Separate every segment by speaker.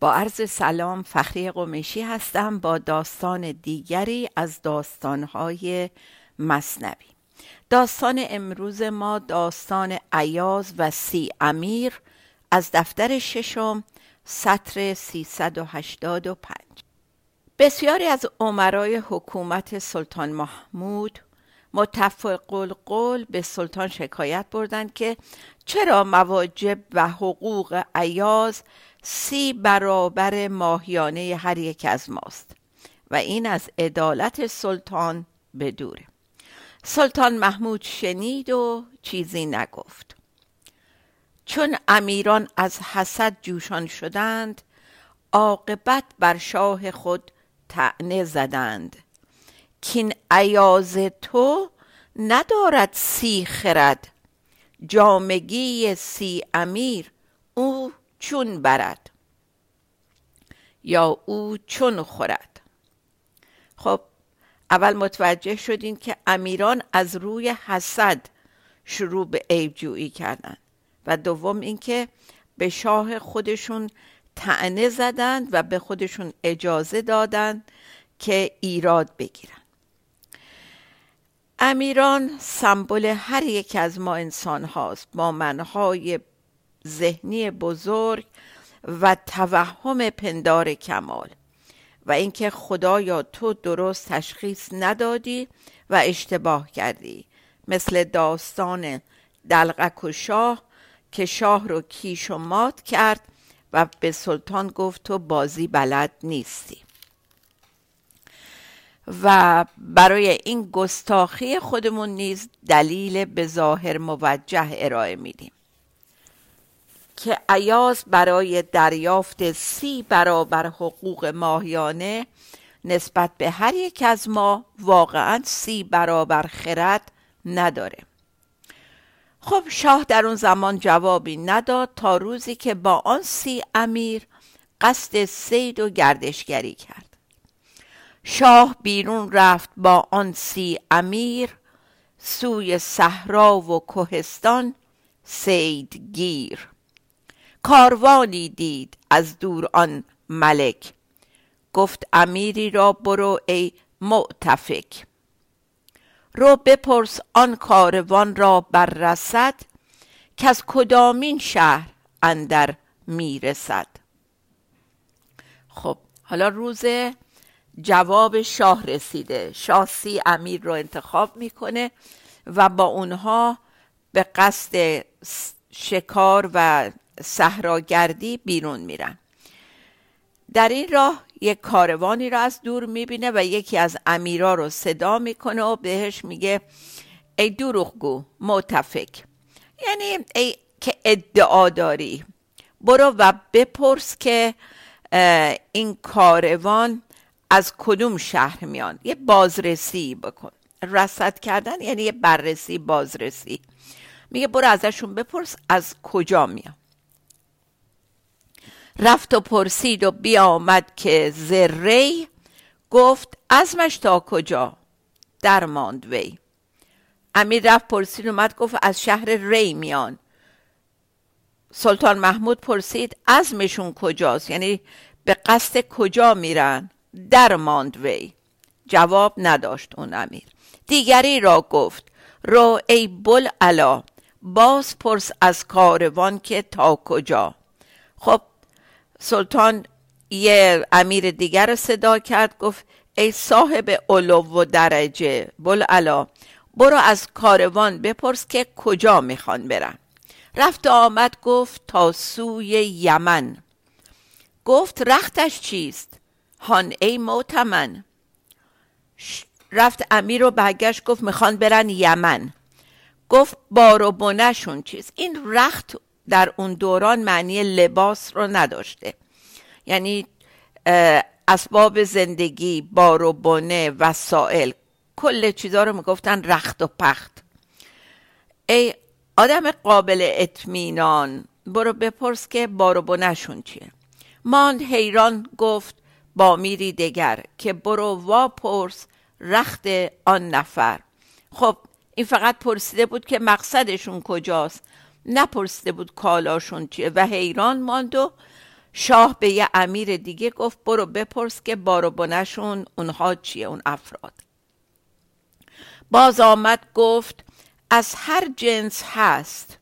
Speaker 1: با عرض سلام فخری قمیشی هستم با داستان دیگری از داستانهای مصنوی. داستان امروز ما داستان عیاز و سی امیر از دفتر ششم سطر 385 بسیاری از عمرای حکومت سلطان محمود متفق القول به سلطان شکایت بردند که چرا مواجب و حقوق عیاز سی برابر ماهیانه هر یک از ماست و این از عدالت سلطان به دوره. سلطان محمود شنید و چیزی نگفت. چون امیران از حسد جوشان شدند عاقبت بر شاه خود تعنه زدند. کین عیاز تو ندارد سی خرد. جامگی سی امیر او چون برد. یا او چون خورد. خب اول متوجه شدین که امیران از روی حسد شروع به عیب جویی کردن و دوم اینکه به شاه خودشون تعنه زدند و به خودشون اجازه دادند که ایراد بگیرن. امیران سمبل هر یک از ما انسان هاست. با منهای ذهنی بزرگ و توهم پندار کمال. و اینکه خدایا تو درست تشخیص ندادی و اشتباه کردی. مثل داستان دلغک و شاه که شاه رو کیش و مات کرد و به سلطان گفت تو بازی بلد نیستی. و برای این گستاخی خودمون نیز دلیل به ظاهر موجه ارائه میدیم. که عیاز برای دریافت سی برابر حقوق ماهیانه نسبت به هر یک از ما واقعا سی برابر خرد نداره. خب شاه در اون زمان جوابی نداد تا روزی که با آن سی امیر قصد سید و گردشگری کرد. شاه بیرون رفت با آن سی امیر سوی صحرا و کوهستان سیدگیر کاروانی دید از دور آن ملک. گفت امیری را برو ای معتفک. رو بپرس آن کاروان را بررسد که از کدامین شهر اندر می‌رسد. خب حالا روز جواب شاه رسیده. شاه سی امیر رو انتخاب می‌کنه و با اونها به قصد شکار و صحراگردی بیرون میرن. در این راه یک کاروانی را از دور می‌بینه و یکی از امیرا رو صدا می‌کنه و بهش میگه ای دروغگو متفک. یعنی ای که ادعا داری. برو و بپرس که این کاروان از کدوم شهر میان؟ یه بازرسی بکن. رصد کردن یعنی یه بررسی بازرسی. میگه برو ازشون بپرس از کجا میان. رفت و پرسید و بیامد که زری گفت ازمش تا کجا؟ در ماند وی. امیر رفت پرسید اومد گفت از شهر ری میان. سلطان محمود پرسید ازمشون کجاست؟ یعنی به قصد کجا میرن؟ در ماند وی. جواب نداشت اون امیر. دیگری را گفت رو ای بل علا باز پرس از کاروان که تا کجا. خب سلطان یه امیر دیگر صدا کرد گفت ای صاحب علو و درجه بل علا برو از کاروان بپرس که کجا می‌خوان برن. رفت آمد گفت تا سوی یمن. گفت رختش چیست؟ هان ای موتمن رفت امیر و برگشت گفت می‌خوان برن یمن. گفت بار و بنشون چیز این رخت در اون دوران معنی لباس رو نداشته. یعنی اسباب زندگی بار و بنه وسایل کل چیزا رو می‌گفتن رخت و پخت. ای آدم قابل اطمینان برو بپرس که بار و بنهشون چیه. ماند حیران گفت با میری دگر که برو وا پرس رخت آن نفر. خب این فقط پرسیده بود که مقصدشون کجاست. نپرسیده بود کالاشون چیه و حیران ماند و شاه به یه امیر دیگه گفت برو بپرس که بارو بنشون اونها چیه اون افراد. باز آمد گفت از هر جنس هست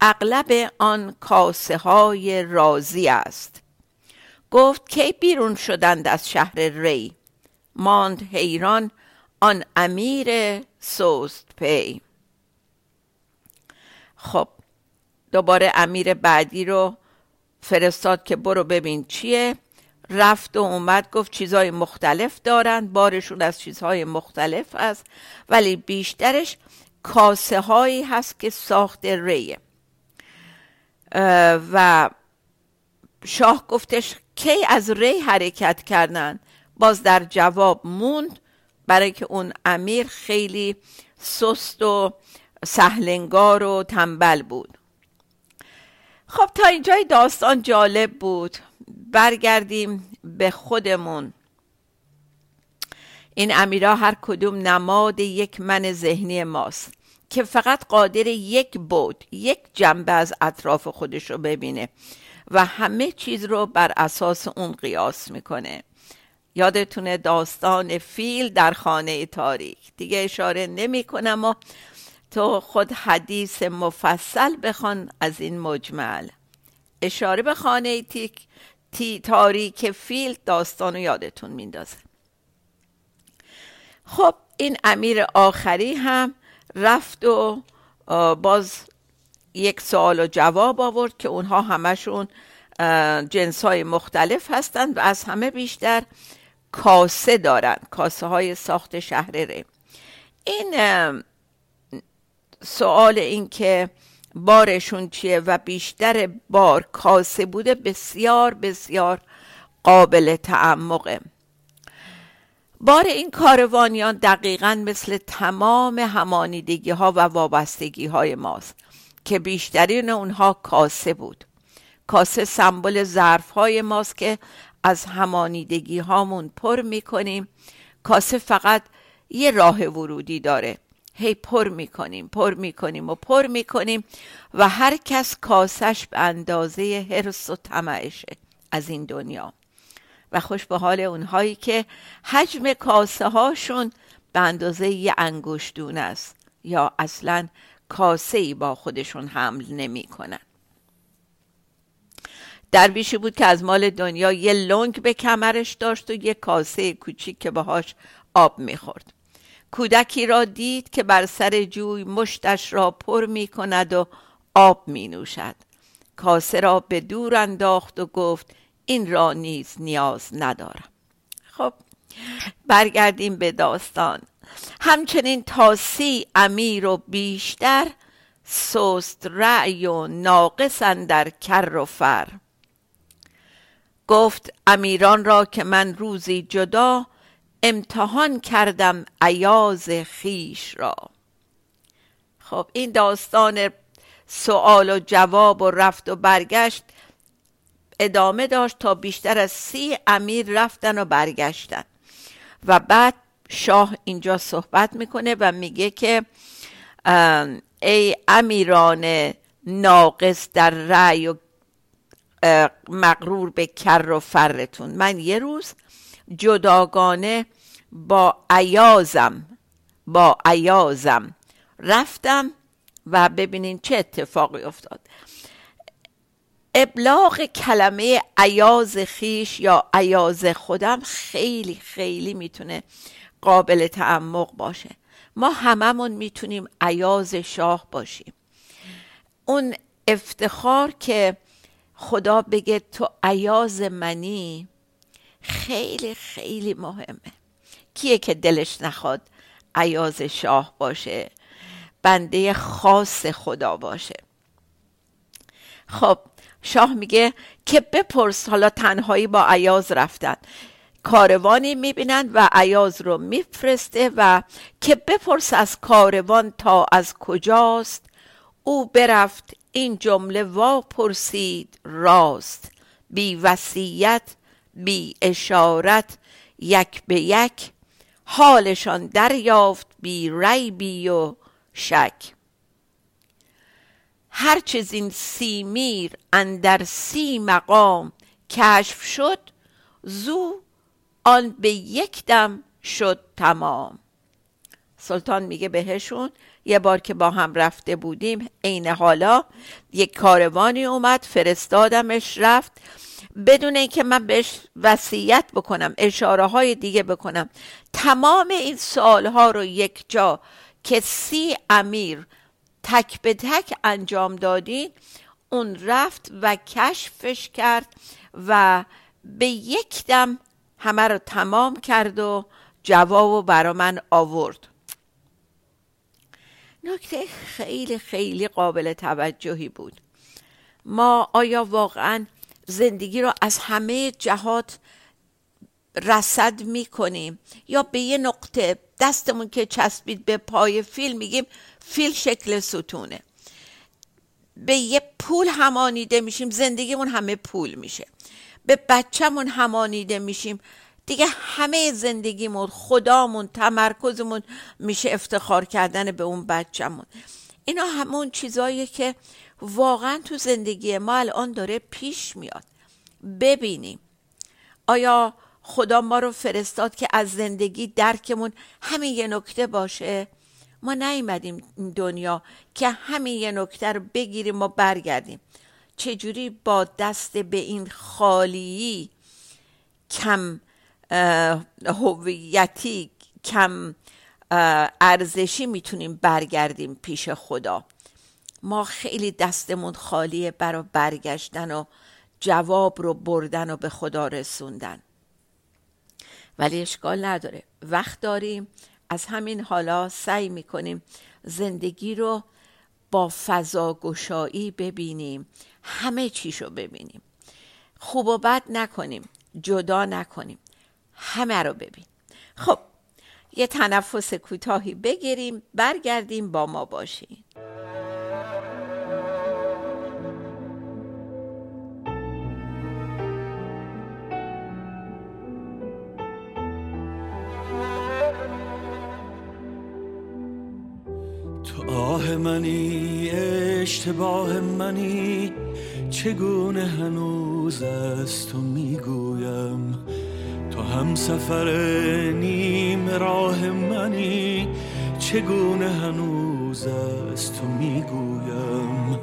Speaker 1: اغلب آن کاسه های رازی است. گفت کی بیرون شدند از شهر ری؟ ماند حیران آن امیر سوست پی. خب دوباره امیر بعدی رو فرستاد که برو ببین چیه. رفت و اومد گفت چیزهای مختلف دارن بارشون از چیزهای مختلف است ولی بیشترش کاسه هایی هست که ساخت ریه. و شاه گفتش کی از ری حرکت کردن؟ باز در جواب موند برای که اون امیر خیلی سست و سهلنگار و تنبل بود. خب تا اینجای داستان جالب بود. برگردیم به خودمون. این امیرا هر کدوم نماد یک من ذهنی ماست که فقط قادر یک بود یک جنبه از اطراف خودش رو ببینه. و همه چیز رو بر اساس اون قیاس می‌کنه. یادتونه داستان فیل در خانه تاریک. دیگه اشاره نمی کنم و تو خود حدیث مفصل بخوان از این مجمل. اشاره به خانه تیک تی تاریک فیل داستان رو یادتون میندازه خب این امیر آخری هم رفت و باز یک سوال و جواب آورد که اونها همشون جنس های مختلف هستند و از همه بیشتر کاسه دارن کاسه های ساخت شهر ره. این سوال این که بارشون چیه و بیشتر بار کاسه بوده بسیار بسیار قابل تعمقه. بار این کاروانیان دقیقا مثل تمام همانیدگی ها و وابستگی های ماست. که بیشترین اونها کاسه بود. کاسه سمبل ظرف های ماست که از همانیدگی هامون پر می‌کنیم. کاسه فقط یه راه ورودی داره. هی پر می‌کنیم پر می‌کنیم و پر می‌کنیم و هر کس کاسش به اندازه حرس و طمعشه از این دنیا. و خوش به حال اونهایی که حجم کاسه هاشون به اندازه یه انگشتون است یا اصلا کاسه با خودشون حمل نمی‌کنن. درویشی بود که از مال دنیا یه لنگ به کمرش داشت و یه کاسه کوچیک که باهاش آب می‌خورد. کودکی را دید که بر سر جوی مشتش را پر می کند و آب می نوشد کاسه را به دور انداخت و گفت این را نیز نیاز ندارم. خب برگردیم به داستان. همچنین تاسی امیر و بیشتر سست رأی و ناقص در کر و فر. گفت امیران را که من روزی جدا امتحان کردم عیاز خیش را. خب این داستان سوال و جواب و رفت و برگشت ادامه داشت تا بیشتر از سی امیر رفتن و برگشتن. و بعد شاه اینجا صحبت می‌کنه و میگه که ای امیران ناقص در رأی و مغرور به کر و فرتون. من یه روز جداگانه با عیازم با عیازم رفتم و ببینین چه اتفاقی افتاد. ابلاغ کلمه عیاز خیش یا عیاز خودم خیلی خیلی می‌تونه قابل تعمق باشه. ما هممون می‌تونیم عیاز شاه باشیم. اون افتخار که خدا بگه تو عیاز منی خیلی خیلی مهمه. کیه که دلش نخواد عیاز شاه باشه؟ بنده خاص خدا باشه. خب شاه میگه که بپرس حالا تنهایی با عیاز رفتن. کاروانی می‌بینند و عیاز رو میفرسته و که بپرس از کاروان تا از کجاست. او برفت این جمله وا پرسید راست. بی وصیت بی اشارت یک به یک حالشان دریافت بی ریبی و شک. هر چیز این سی میر اندر سی مقام کشف شد زو آن به یک دم شد تمام. سلطان میگه بهشون یه بار که با هم رفته بودیم عین حالا یک کاروانی اومد فرستادمش رفت. بدون اینکه من بهش وصیت بکنم اشاره های دیگه بکنم. تمام این سالها رو یک جا که سی امیر تک به تک انجام دادین اون رفت و کشفش کرد و به یک دم همه رو تمام کرد و جواب برا من آورد. نکته خیلی خیلی قابل توجهی بود. ما آیا واقعا زندگی رو از همه جهات رصد می‌کنیم یا به یه نقطه دستمون که چسبید به پای فیل میگیم فیل شکل ستونه. به یه پول همانیده میشیم زندگیمون همه پول میشه. به بچهمون همانیده میشیم. دیگه همه زندگیمون خدامون تمرکزمون میشه افتخار کردن به اون بچهمون. اینا همون چیزاییه که واقعا تو زندگی ما الان داره پیش میاد. ببینیم آیا خدا ما رو فرستاد که از زندگی درکمون همین یه نکته باشه؟ ما نیومدیم دنیا که همین یه نکته رو بگیریم و برگردیم. چجوری با دست به این خالی کم هویتی کم ارزشی می‌تونیم برگردیم پیش خدا؟ ما خیلی دستمون خالیه برای برگشتن و جواب رو بردن و به خدا رسوندن. ولی اشکال نداره. وقت داریم. از همین حالا سعی می‌کنیم زندگی رو با فضا گشایی ببینیم. همه چیشو ببینیم. خوب و بد نکنیم. جدا نکنیم. همه رو ببین. خب یه تنفس کوتاهی بگیریم برگردیم با ما باشین.
Speaker 2: تو آه منی اشتباه منی. چگونه هنوز از تو می‌گویم؟ تو هم سفر نیم راه منی. چگونه هنوز از تو می‌گویم؟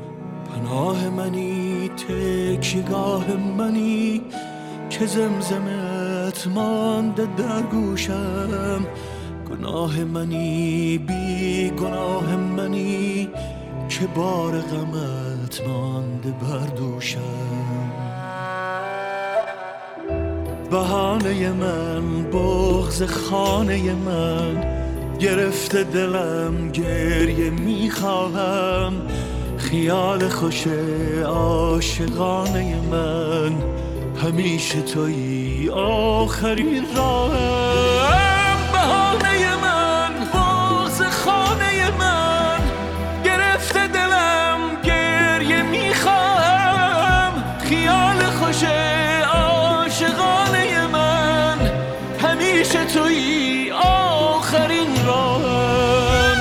Speaker 2: پناه منی تکیگاه منی. که زمزمت مانده در گوشم. گناه منی بی گناه منی. که بار غمت مانده بر دوشم. بهانه من بغز خانه من گرفته دلم گریه می‌خواهم. خیال خوش عاشقانه من همیشه توی آخرین راهم. همیشه توی آخرین راهم.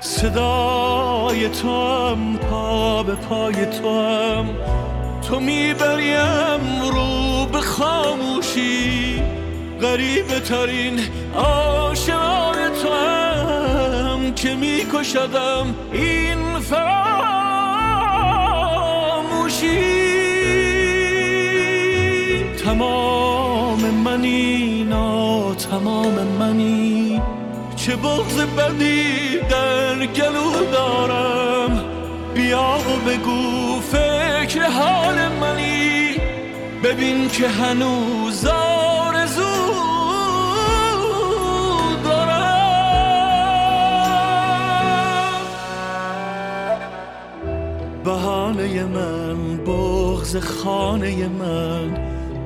Speaker 2: صدای تو هم پا به پای تو هم تو می‌بریم رو به خاموشی. غریب ترین آشنای تو هم که میکشدم این فراموشی. تمام منی نا تمام منی. چه بغز بدی در گلو دارم. بیا و بگو فکر حال منی. ببین که هنوز آرزو بهانه من بغز خانه من.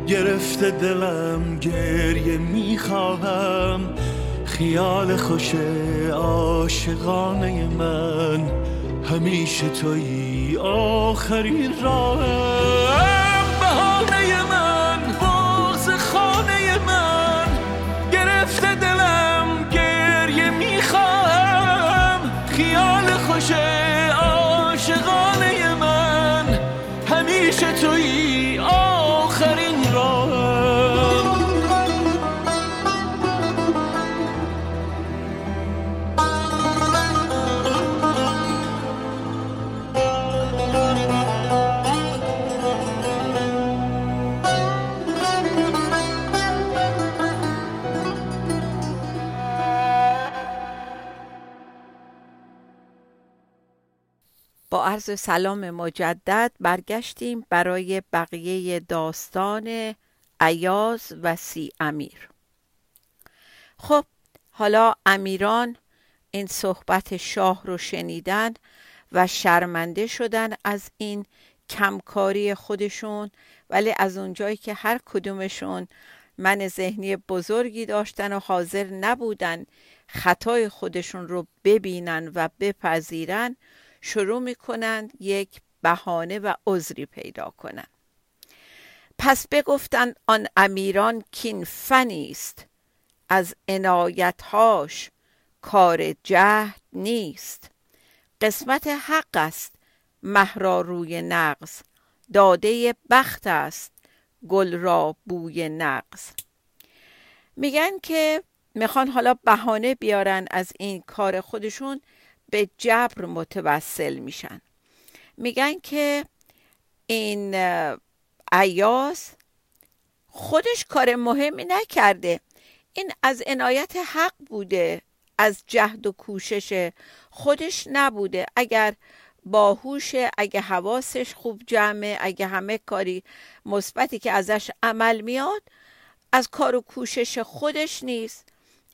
Speaker 2: گرفته دلم گریه می‌خواهم خیال خوش عاشقانه من. همیشه توی آخرین راهم بهانه
Speaker 1: عرض سلام مجدد برگشتیم برای بقیه داستان عیاز و سی امیر. خب حالا امیران این صحبت شاه رو شنیدن و شرمنده شدن از این کمکاری خودشون ولی از اونجایی که هر کدومشون من ذهنی بزرگی داشتن و حاضر نبودن خطای خودشون رو ببینن و بپذیرن شروع می‌کنند یک بهانه و عذری پیدا کنند. پس بگفتند آن امیران کین فنی است. از عنایتهاش کار جهد نیست. قسمت حق است. مه را روی نغز داده بخت است. گل را بوی نغز میگن که می‌خوان حالا بهانه بیارن از این کار خودشون به جبر متوسل میشن. میگن که این عیاز خودش کار مهمی نکرده. این از عنایت حق بوده از جهد و کوشش خودش نبوده. اگر باهوشه اگه حواسش خوب جمعه اگه همه کاری مثبتی که ازش عمل میاد از کار و کوشش خودش نیست.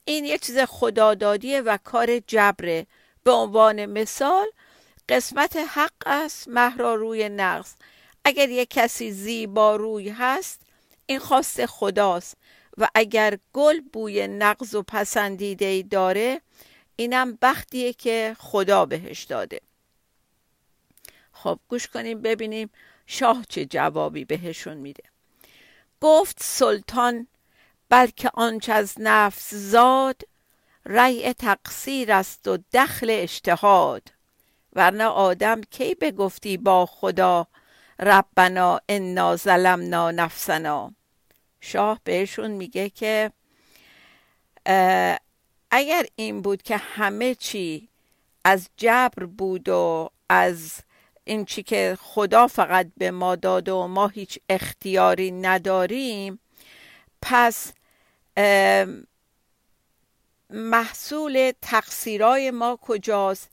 Speaker 1: این یه چیز خدادادیه و کار جبره. به عنوان مثال قسمت حق است مه را روی نقص اگر یک کسی زیبا روی هست این خواست خداست. و اگر گل بوی نقض و پسندیده داره اینم بختیه که خدا بهش داده. خب گوش کنیم ببینیم شاه چه جوابی بهشون میده. گفت سلطان بلکه آنچه از نفس زاد ریع تقصیر است و دخل اجتهاد. ورنه آدم کی بگفتی با خدا ربنا انا ظلمنا نفسنا. شاه بهشون میگه که اگر این بود که همه چی از جبر بود و از این چی که خدا فقط به ما داده و ما هیچ اختیاری نداریم پس محصول تقصیرای ما کجاست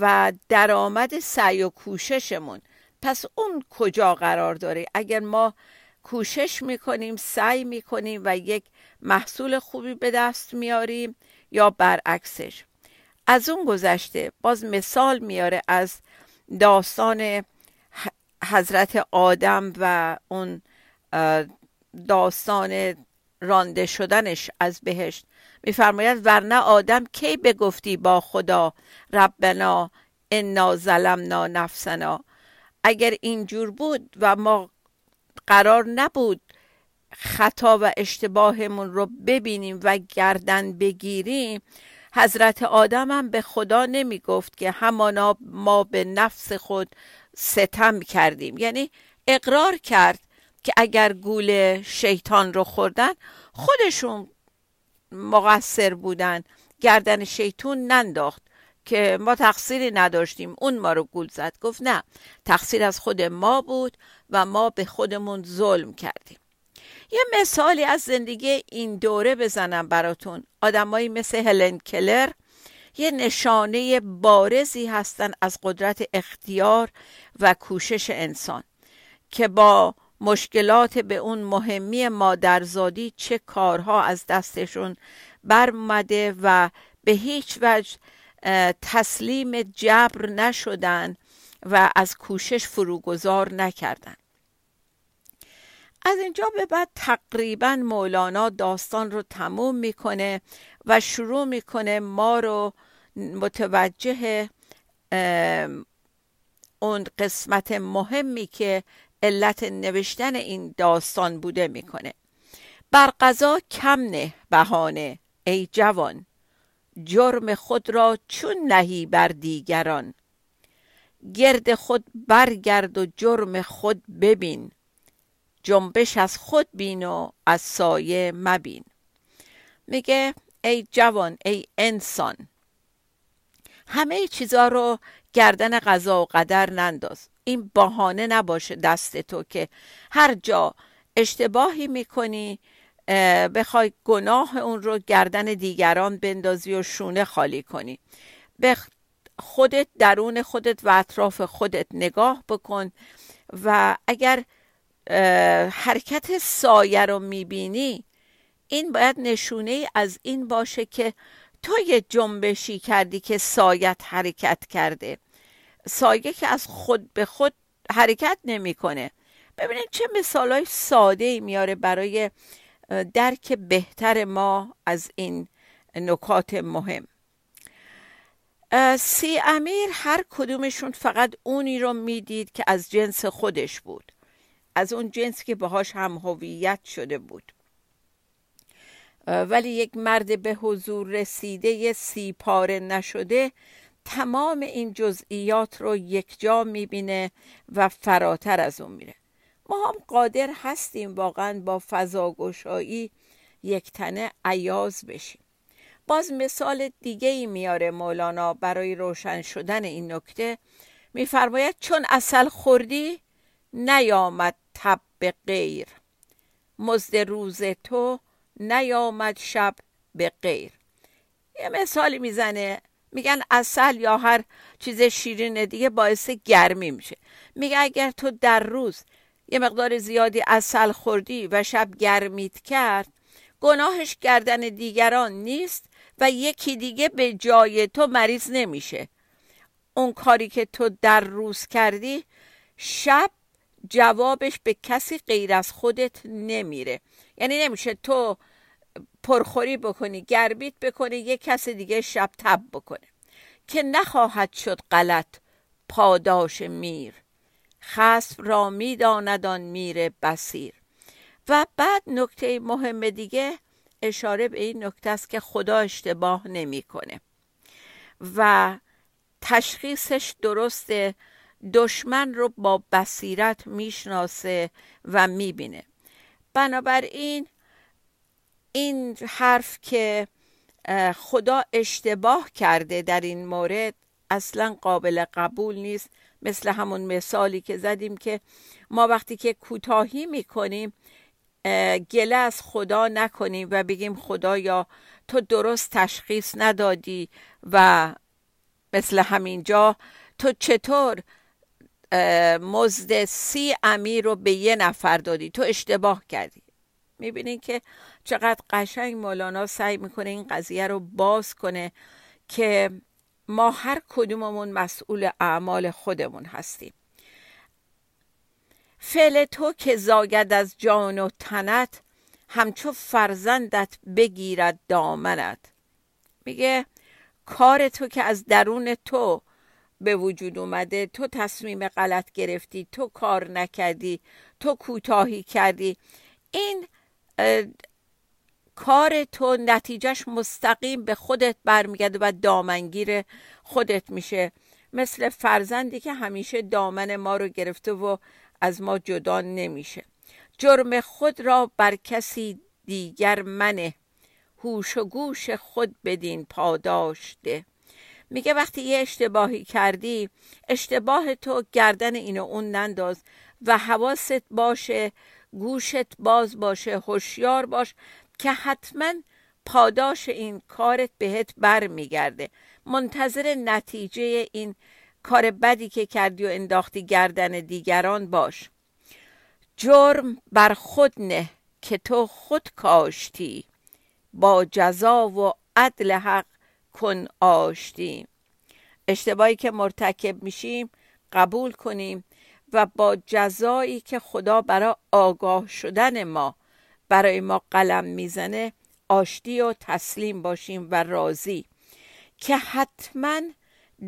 Speaker 1: و درآمد سعی و کوششمون. پس اون کجا قرار داره؟ اگر ما کوشش می‌کنیم سعی می‌کنیم و یک محصول خوبی به دست میاریم یا برعکسش. از اون گذشته باز مثال میاره از داستان حضرت آدم و اون داستان رانده شدنش از بهشت. میفرماید ورنه آدم کی بگفتی با خدا ربنا انا ظلمنا نفسنا؟ اگر اینجور بود و ما قرار نبود خطا و اشتباهمون رو ببینیم و گردن بگیریم حضرت آدم هم به خدا نمی گفت که همانا ما به نفس خود ستم کردیم. یعنی اقرار کرد که اگر گول شیطان رو خوردن خودشون مقصر بودن. گردن شیطون ننداخت که ما تقصیری نداشتیم. اون ما رو گول زد. گفت نه تقصیر از خود ما بود و ما به خودمون ظلم کردیم. یه مثالی از زندگی این دوره بزنم براتون. آدمایی مثل هلن کلر یه نشانه بارزی هستن از قدرت اختیار و کوشش انسان که با مشکلات به اون مهمی مادرزادی چه کارها از دستشون برمده و به هیچ وجه تسلیم جبر نشدن و از کوشش فروگذار نکردن. از اینجا به بعد تقریبا مولانا داستان رو تموم می‌کنه و شروع می‌کنه ما رو متوجه اون قسمت مهمی که علت نوشتن این داستان بوده می‌کنه. بر قضا کم نه بهانه ای جوان. جرم خود را چون نهی بر دیگران. گرد خود برگرد و جرم خود ببین. جنبش از خود بین و از سایه مبین. میگه ای جوان ای انسان همه چیزا رو گردن قضا و قدر ننداز. این بهانه نباشه دست تو که هر جا اشتباهی می‌کنی بخوای گناه اون رو گردن دیگران بندازی و شونه خالی کنی. به خودت درون خودت و اطراف خودت نگاه بکن و اگر حرکت سایه رو می‌بینی این باید نشونه از این باشه که تو یه جنبشی کردی که سایت حرکت کرده. سایه که از خود به خود حرکت نمی‌کنه. ببینید چه مثال های ساده ای میاره برای درک بهتر ما از این نکات مهم. سی امیر هر کدومشون فقط اونی رو می‌دید که از جنس خودش بود. از اون جنس که باهاش هم هویت شده بود. ولی یک مرد به حضور رسیده سی پاره نشده تمام این جزئیات رو یک جا می‌بینه و فراتر از اون میره. ما هم قادر هستیم واقعا با فضاگشایی یک تنه عیاز بشیم. باز مثال دیگه ای میاره مولانا برای روشن شدن این نکته. میفرماید چون اصل خوردی نیامد تب به غیر. مزد روز تو نیامد شب به غیر. یه مثالی می‌زنه. میگن اصل یا هر چیز شیرین دیگه باعث گرمی میشه. میگه اگر تو در روز یه مقدار زیادی اصل خوردی و شب گرمیت کرد گناهش گردن دیگران نیست و یکی دیگه به جای تو مریض نمیشه. اون کاری که تو در روز کردی شب جوابش به کسی غیر از خودت نمیره. یعنی نمیشه تو پرخوری بکنی گربیت بکنی یه کس دیگه شب تب بکنه. که نخواهد شد غلط پاداش میر. خصف را میداندان میر بسیر و بعد نکته مهم دیگه اشاره به این نکته است که خدا اشتباه نمی‌کنه. و تشخیصش درسته دشمن رو با بصیرت می‌شناسه و می‌بینه. بنابراین این حرف که خدا اشتباه کرده در این مورد اصلا قابل قبول نیست. مثل همون مثالی که زدیم که ما وقتی که کوتاهی می‌کنیم گله از خدا نکنیم و بگیم خدایا تو درست تشخیص ندادی و مثل همینجا تو چطور مزد سی امیر رو به یه نفر دادی؟ تو اشتباه کردی. می‌بینین که چقدر قشنگ مولانا سعی می‌کنه این قضیه رو باز کنه که ما هر کدوممون مسئول اعمال خودمون هستیم. فعل تو که زاید از جان و تنت همچو فرزندت بگیرد دامنت. میگه کار تو که از درون تو به وجود اومده تو تصمیم غلط گرفتی تو کار نکردی تو کوتاهی کردی. این کار تو نتیجهش مستقیم به خودت برمیگرده و دامنگیر خودت میشه. مثل فرزندی که همیشه دامن ما رو گرفته و از ما جدا نمیشه. جرم خود را بر کسی دیگر منه. هوش و گوش خود بدین پاداشته میگه وقتی یه اشتباهی کردی اشتباه تو گردن این و اون ننداز و حواست باشه گوشت باز باشه هوشیار باش که حتما پاداش این کارت بهت بر میگرده منتظر نتیجه این کار بدی که کردی و انداختی گردن دیگران باش. جرم بر خود نه که تو خود کاشتی. با جزا و عدل حق کن آشتی. اشتباهی که مرتکب میشیم قبول کنیم و با جزایی که خدا برای آگاه شدن ما برای ما قلم می‌زنه آشتی و تسلیم باشیم و راضی. که حتما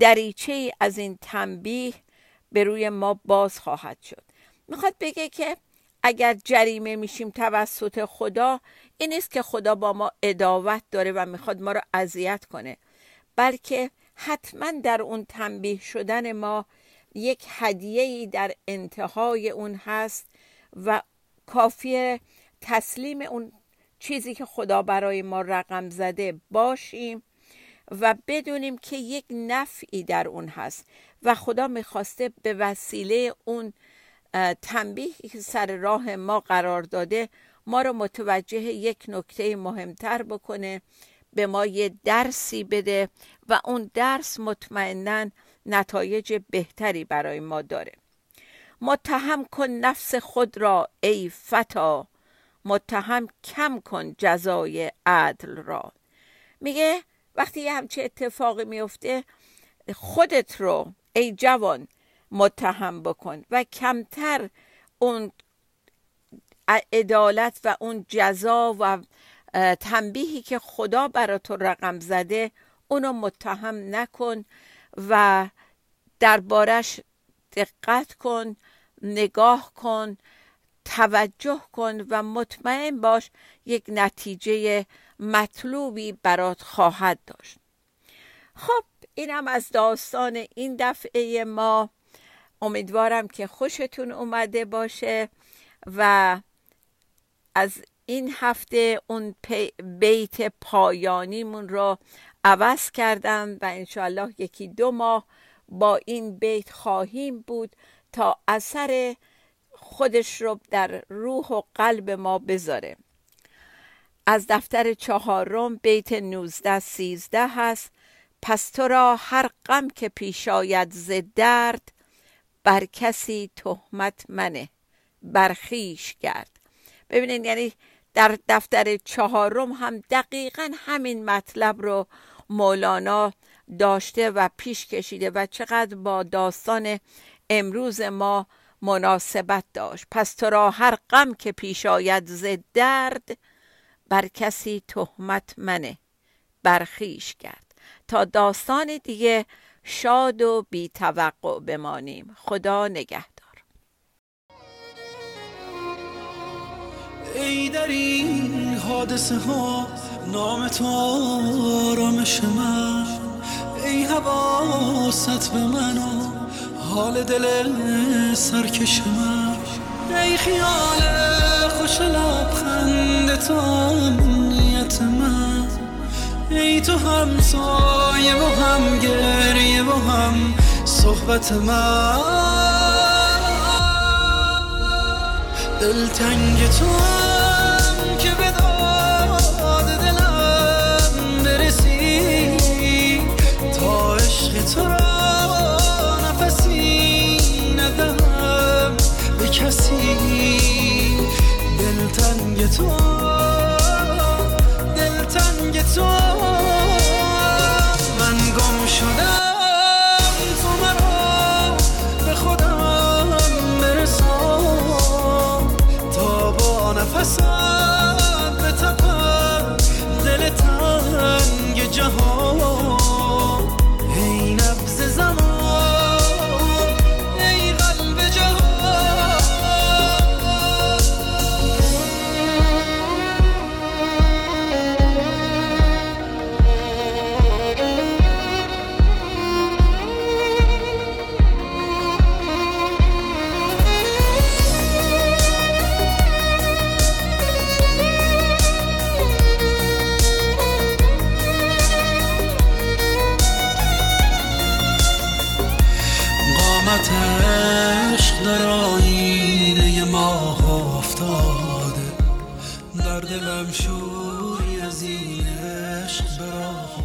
Speaker 1: دریچه ای از این تنبیه به روی ما باز خواهد شد. می‌خواد بگه که اگر جریمه میشیم توسط خدا این نیست که خدا با ما اداوت داره و می‌خواد ما رو اذیت کنه بلکه حتما در اون تنبیه شدن ما یک هدیه در انتهای اون هست و کافی تسلیم اون چیزی که خدا برای ما رقم زده باشیم و بدونیم که یک نفعی در اون هست و خدا می‌خواسته به وسیله اون تنبیهی که سر راه ما قرار داده ما رو متوجه یک نکته مهمتر بکنه به ما یه درسی بده و اون درس مطمئنا نتایج بهتری برای ما داره. متهم کن نفس خود را ای فتا. متهم کم کن جزای عدل را. میگه وقتی یه همچه اتفاقی میفته خودت رو ای جوان متهم بکن و کمتر اون عدالت و اون جزا و تنبیهی که خدا برا تو رقم زده اونو متهم نکن و دربارش دقت کن نگاه کن توجه کن و مطمئن باش یک نتیجه مطلوبی برات خواهد داشت. خب اینم از داستان این دفعه ما. امیدوارم که خوشتون اومده باشه و از این هفته اون بیت پایانیمون رو عوض کردم و انشاءالله یکی دو ماه با این بیت خواهیم بود تا اثر خودش رو در روح و قلب ما بذاره. از دفتر چهارم بیت نوزده سیزده هست پس تو را هر غم که پیش آید ز درد بر کسی تهمت منه برخیش کرد ببینید یعنی در دفتر چهارم هم دقیقا همین مطلب رو مولانا داشته و پیش کشیده و چقدر با داستان امروز ما مناسبت داشت. پس تو را هر غم که پیش آید ز درد بر کسی تهمت منه برخیش کرد تا داستان دیگه شاد و بی توقع بمانیم. خدا نگهدار.
Speaker 3: ای در این حادثه ها نام تو آرامش من. ای حواست به من حال دل سرکش من. ای خیال خوش لبخند تو امنیت من. ای تو هم سایه و هم گریه و هم صحبت من. دلتنگ تو دلتنگ تو دلتنگ تو.